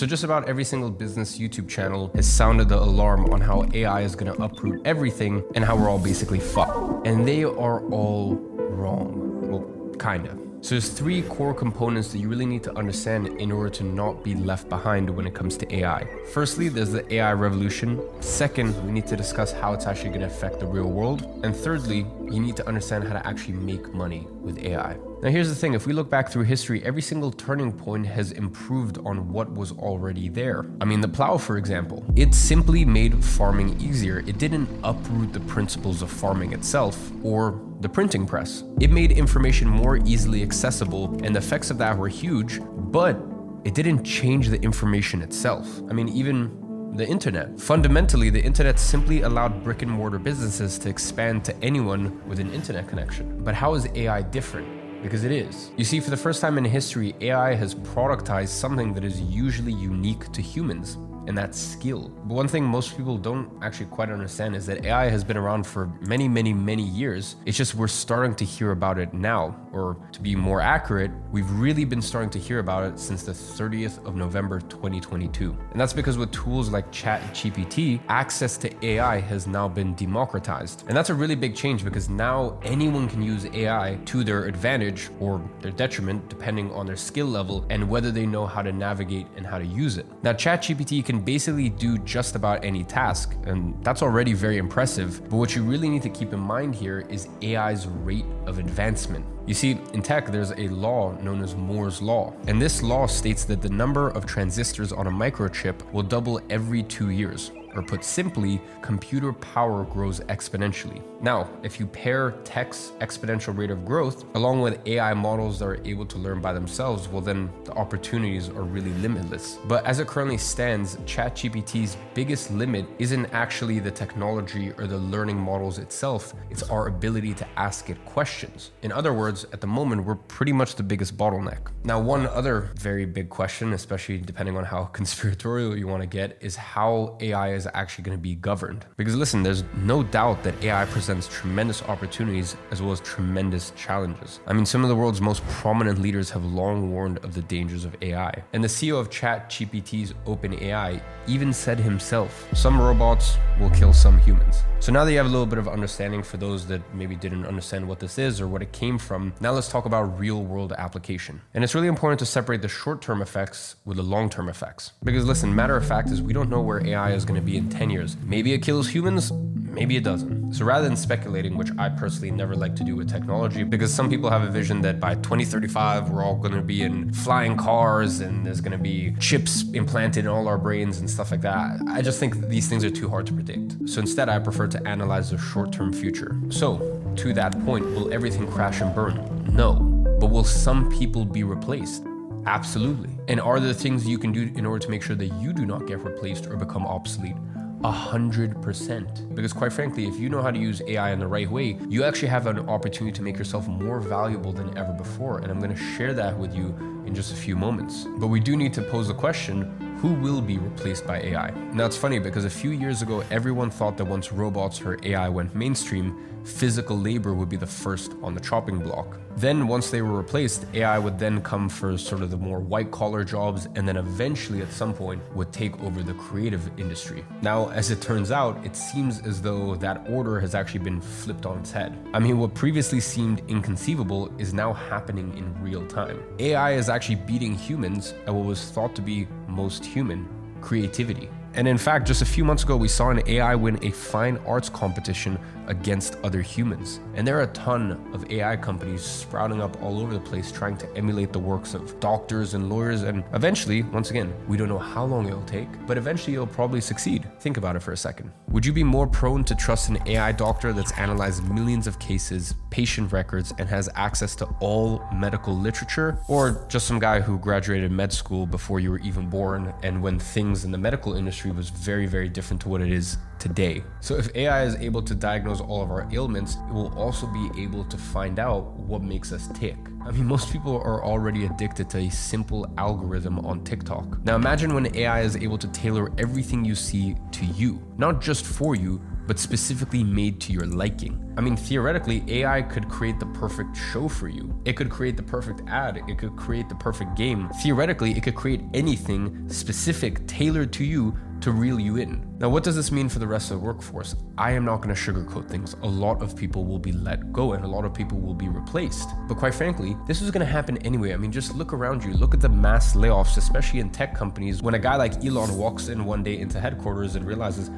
So just about every single business YouTube channel has sounded the alarm on how AI is to uproot everything and how we're all basically fucked. And they are all wrong. Well, kind of. So there's three core components that you really need to understand in order to not be left behind when it comes to AI. Firstly, there's the AI revolution. Second, we need to discuss how it's actually going to affect the real world. And thirdly, you need to understand how to actually make money with AI. Now, here's the thing if we look back through history, every single turning point has improved on what was already there. I mean, the plow, for example, it simply made farming easier. It didn't uproot the principles of farming itself or the printing press. It made information more easily accessible, and the effects of that were huge, but it didn't change the information itself. I mean, even the internet. Fundamentally, the internet simply allowed brick and mortar businesses to expand to anyone with an internet connection. But how is AI different? because it is. You see, for the first time in history, AI has productized something that is usually unique to humans and that's skill. But one thing most people don't actually quite understand is that AI has been around for many, many, many years. It's just we're starting to hear about it now, or to be more accurate, we've really been starting to hear about it since the 30th of November 2022. And that's because with tools like ChatGPT, access to AI has now been democratized. And that's a really big change because now anyone can use AI to their advantage or their detriment, depending on their skill level and whether they know how to navigate and how to use it. Now, ChatGPT can basically do just about any task, and that's already very impressive. But what you really need to keep in mind here is AI's rate of advancement. You see, in tech, there's a law known as Moore's Law, and this law states that the number of transistors on a microchip will double every two years. Or put simply, computer power grows exponentially. Now, if you pair tech's exponential rate of growth along with AI models that are able to learn by themselves, well, then the opportunities are really limitless. But as it currently stands, ChatGPT's biggest limit isn't actually the technology or the learning models itself, it's our ability to ask it questions. In other words, at the moment, we're pretty much the biggest bottleneck. Now, one other very big question, especially depending on how conspiratorial you want to get, is how AI is actually going to be governed. Because listen, there's no doubt that AI presents tremendous opportunities as well as tremendous challenges. I mean, some of the world's most prominent leaders have long warned of the dangers of AI. And the CEO of ChatGPT's OpenAI even said himself, some robots will kill some humans. So now that you have a little bit of understanding for those that maybe didn't understand what this is or what it came from, now let's talk about real world application. And it's really important to separate the short term effects with the long term effects. Because listen, matter of fact is we don't know where AI is going to be in 10 years. Maybe it kills humans, maybe it doesn't. So rather than speculating, which I personally never like to do with technology, because some people have a vision that by 2035 we're all to be in flying cars and there's to be chips implanted in all our brains and stuff like that. I just think these things are too hard to predict. So instead, I prefer to analyze the short-term future. So, to that point, will everything crash and burn? No. But will some people be replaced? Absolutely. And are there things you can do in order to make sure that you do not get replaced or become obsolete? A hundred percent. Because quite frankly, if you know how to use AI in the right way, you actually have an opportunity to make yourself more valuable than ever before. And I'm gonna share that with you in just a few moments. But we do need to pose the question who will be replaced by AI? Now it's funny because a few years ago, everyone thought that once robots or AI went mainstream, physical labor would be the first on the chopping block. Then, once they were replaced, AI would then come for sort of the more white collar jobs, and then eventually, at some point, would take over the creative industry. Now, as it turns out, it seems as though that order has actually been flipped on its head. I mean, what previously seemed inconceivable is now happening in real time. AI is actually beating humans at what was thought to be most human creativity. And in fact, just a few months ago, we saw an AI win a fine arts competition against other humans. And there are a ton of AI companies sprouting up all over the place trying to emulate the works of doctors and lawyers. And eventually, once again, we don't know how long it'll take, but eventually it'll probably succeed. Think about it for a second. Would you be more prone to trust an AI doctor that's analyzed millions of cases, patient records, and has access to all medical literature, or just some guy who graduated med school before you were even born and when things in the medical industry was very, very different to what it is today. So if AI is able to diagnose all of our ailments, it will also be able to find out what makes us tick. I mean, most people are already addicted to a simple algorithm on TikTok. Now imagine when AI is able to tailor everything you see to you, not just for you, but specifically made to your liking. I mean, theoretically, AI could create the perfect show for you. It could create the perfect ad. It could create the perfect game. Theoretically, it could create anything specific, tailored to you to reel you in. Now, what does this mean for the rest of the workforce? I am not going to sugarcoat things. A lot of people will be let go and a lot of people will be replaced. But quite frankly, this is going to happen anyway. I mean, just look around you. Look at the mass layoffs, especially in tech companies. When a guy like Elon walks in one day into headquarters and realizes,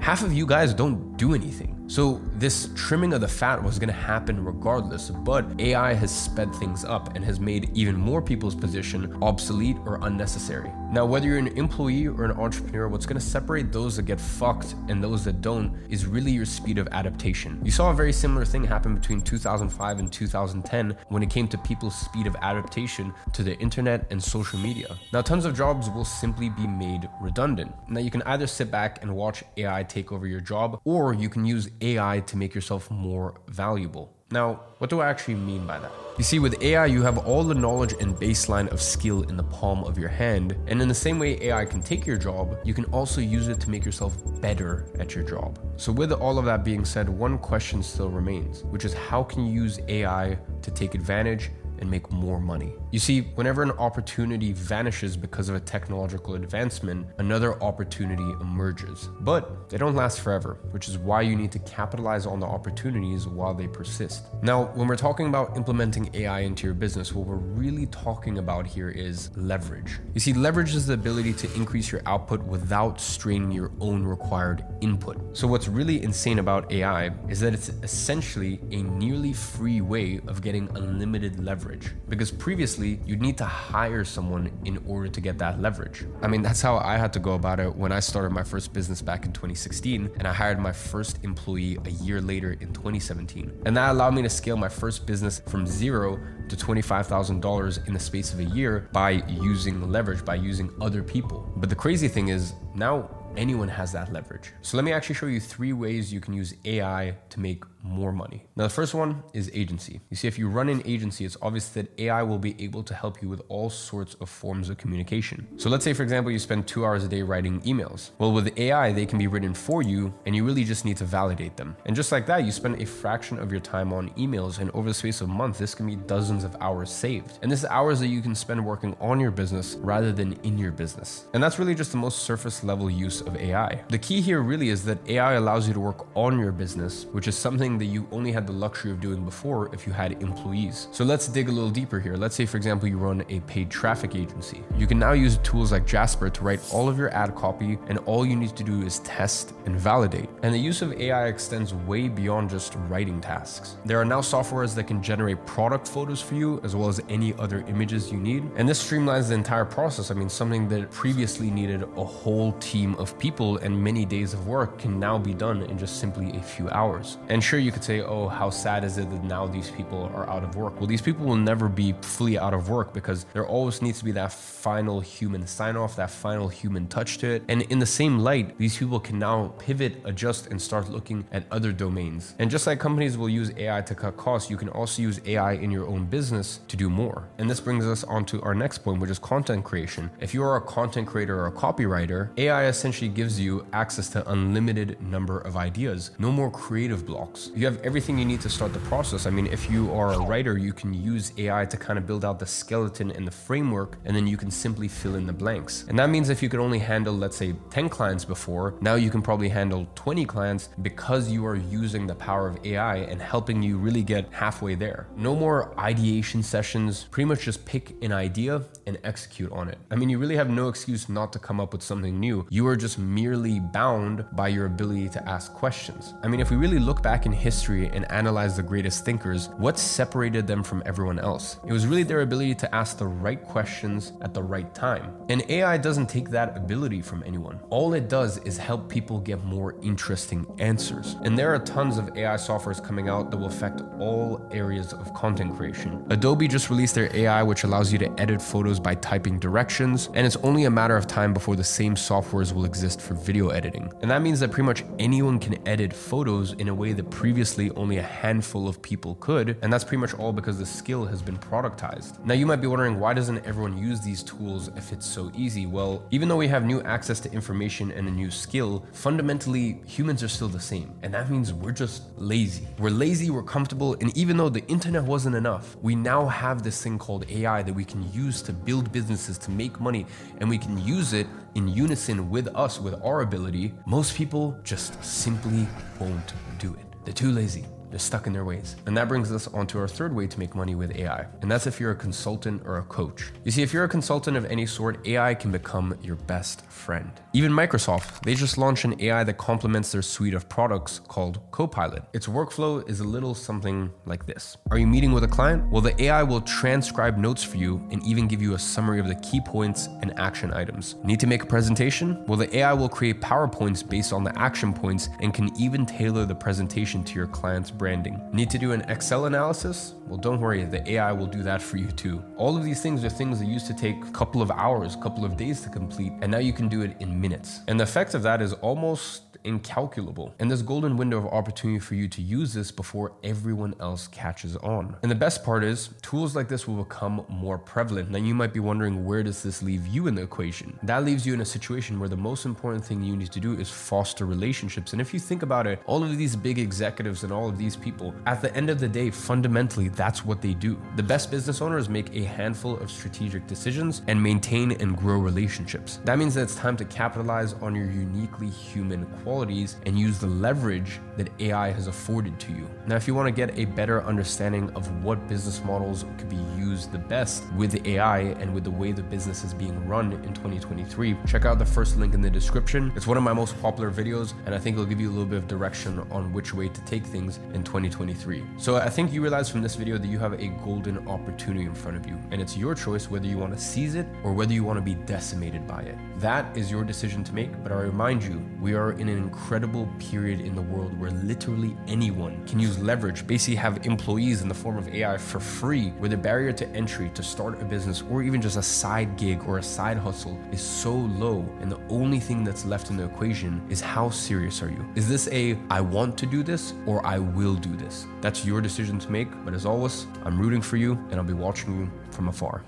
half of you guys don't do anything. So this trimming of the fat was going to happen regardless, but AI has sped things up and has made even more people's position obsolete or unnecessary. Now, whether you're an employee or an entrepreneur, what's going to separate those that get fucked and those that don't is really your speed of adaptation. You saw a very similar thing happen between 2005 and 2010 when it came to people's speed of adaptation to the internet and social media. Now, tons of jobs will simply be made redundant. Now, you can either sit back and watch AI take over your job, or you can use AI to make yourself more valuable. Now, what do I actually mean by that? You see, with AI, you have all the knowledge and baseline of skill in the palm of your hand. And in the same way AI can take your job, you can also use it to make yourself better at your job. So, with all of that being said, one question still remains, which is how can you use AI to take advantage and make more money. You see, whenever an opportunity vanishes because of a technological advancement, another opportunity emerges. But they don't last forever, which is why you need to capitalize on the opportunities while they persist. Now, when we're talking about implementing AI into your business, what we're really talking about here is leverage. You see, leverage is the ability to increase your output without straining your own required input. So, what's really insane about AI is that it's essentially a nearly free way of getting unlimited leverage leverage because previously you'd need to hire someone in order to get that leverage. I mean, that's how I had to go about it when I started my first business back in 2016 and I hired my first employee a year later in 2017. And that allowed me to scale my first business from zero to $25,000 in the space of a year by using leverage, by using other people. But the crazy thing is now anyone has that leverage. So let me actually show you three ways you can use AI to make more money. Now, the first one is agency. You see, if you run an agency, it's obvious that AI will be able to help you with all sorts of forms of communication. So let's say, for example, you spend two hours a day writing emails. Well, with AI, they can be written for you and you really just need to validate them. And just like that, you spend a fraction of your time on emails and over the space of a month, this can be dozens of hours saved. And this is hours that you can spend working on your business rather than in your business. And that's really just the most surface level use of AI. The key here really is that AI allows you to work on your business, which is something that you only had the luxury of doing before if you had employees. So let's dig a little deeper here. Let's say, for example, you run a paid traffic agency. You can now use tools like Jasper to write all of your ad copy, and all you need to do is test and validate. And the use of AI extends way beyond just writing tasks. There are now softwares that can generate product photos for you, as well as any other images you need. And this streamlines the entire process. I mean, something that previously needed a whole team of people and many days of work can now be done in just simply a few hours. And sure, you could say, oh, how sad is it that now these people are out of work? Well, these people will never be fully out of work because there always needs to be that final human sign off, that final human touch to it. And in the same light, these people can now pivot, adjust, and start looking at other domains. And just like companies will use AI to cut costs, you can also use AI in your own business to do more. And this brings us on to our next point, which is content creation. If you are a content creator or a copywriter, AI essentially gives you access to unlimited number of ideas, no more creative blocks you have everything you need to start the process. I mean, if you are a writer, you can use AI to kind of build out the skeleton and the framework, and then you can simply fill in the blanks. And that means if you could only handle, let's say, 10 clients before, now you can probably handle 20 clients because you are using the power of AI and helping you really get halfway there. No more ideation sessions, pretty much just pick an idea and execute on it. I mean, you really have no excuse not to come up with something new. You are just merely bound by your ability to ask questions. I mean, if we really look back in history and analyze the greatest thinkers, what separated them from everyone else? It was really their ability to ask the right questions at the right time. And AI doesn't take that ability from anyone. All it does is help people get more interesting answers. And there are tons of AI softwares coming out that will affect all areas of content creation. Adobe just released their AI, which allows you to edit photos by typing directions, and it's only a matter of time before the same softwares will exist for video editing. And that means that pretty much anyone can edit photos in a way that previously only a handful of people could, and that's pretty much all because the skill has been productized. Now, you might be wondering why doesn't everyone use these tools if it's so easy? Well, even though we have new access to information and a new skill, fundamentally, humans are still the same. And that means we're just lazy. We're lazy, we're comfortable, and even though the internet wasn't enough, we now have this thing called AI that we can use to build businesses, to make money, and we can use it in unison with us, with our ability. Most people just simply won't do it. They're too lazy. They're stuck in their ways. And that brings us onto our third way to make money with AI. And that's if you're a consultant or a coach. You see, if you're a consultant of any sort, AI can become your best friend. Even Microsoft, they just launched an AI that complements their suite of products called Copilot. Its workflow is a little something like this. Are you meeting with a client? Well, the AI will transcribe notes for you and even give you a summary of the key points and action items. Need to make a presentation? Well, the AI will create PowerPoints based on the action points and can even tailor the presentation to your client's branding. Need to do an Excel analysis? Well, don't worry, the AI will do that for you too. All of these things are things that used to take a couple of hours, a couple of days to complete, and now you can do it in minutes. And the effect of that is almost incalculable. And this golden window of opportunity for you to use this before everyone else catches on. And the best part is tools like this will become more prevalent. Now you might be wondering where does this leave you in the equation? That leaves you in a situation where the most important thing you need to do is foster relationships. And if you think about it, all of these big executives and all of these people, at the end of the day, fundamentally, that's what they do. The best business owners make a handful of strategic decisions and maintain and grow relationships. That means that it's time to capitalize on your uniquely human qualities qualities and use the leverage that AI has afforded to you. Now, if you want to get a better understanding of what business models could be used the best with AI and with the way the business is being run in 2023, check out the first link in the description. It's one of my most popular videos, and I think it'll give you a little bit of direction on which way to take things in 2023. So I think you realize from this video that you have a golden opportunity in front of you, and it's your choice whether you want to seize it or whether you want to be decimated by it. That is your decision to make, but I remind you, we are in an incredible period in the world where literally anyone can use leverage, basically have employees in the form of AI for free, where the barrier to entry to start a business or even just a side gig or a side hustle is so low. And the only thing that's left in the equation is how serious are you? Is this a I want to do this or I will do this? That's your decision to make. But as always, I'm rooting for you and I'll be watching you from afar.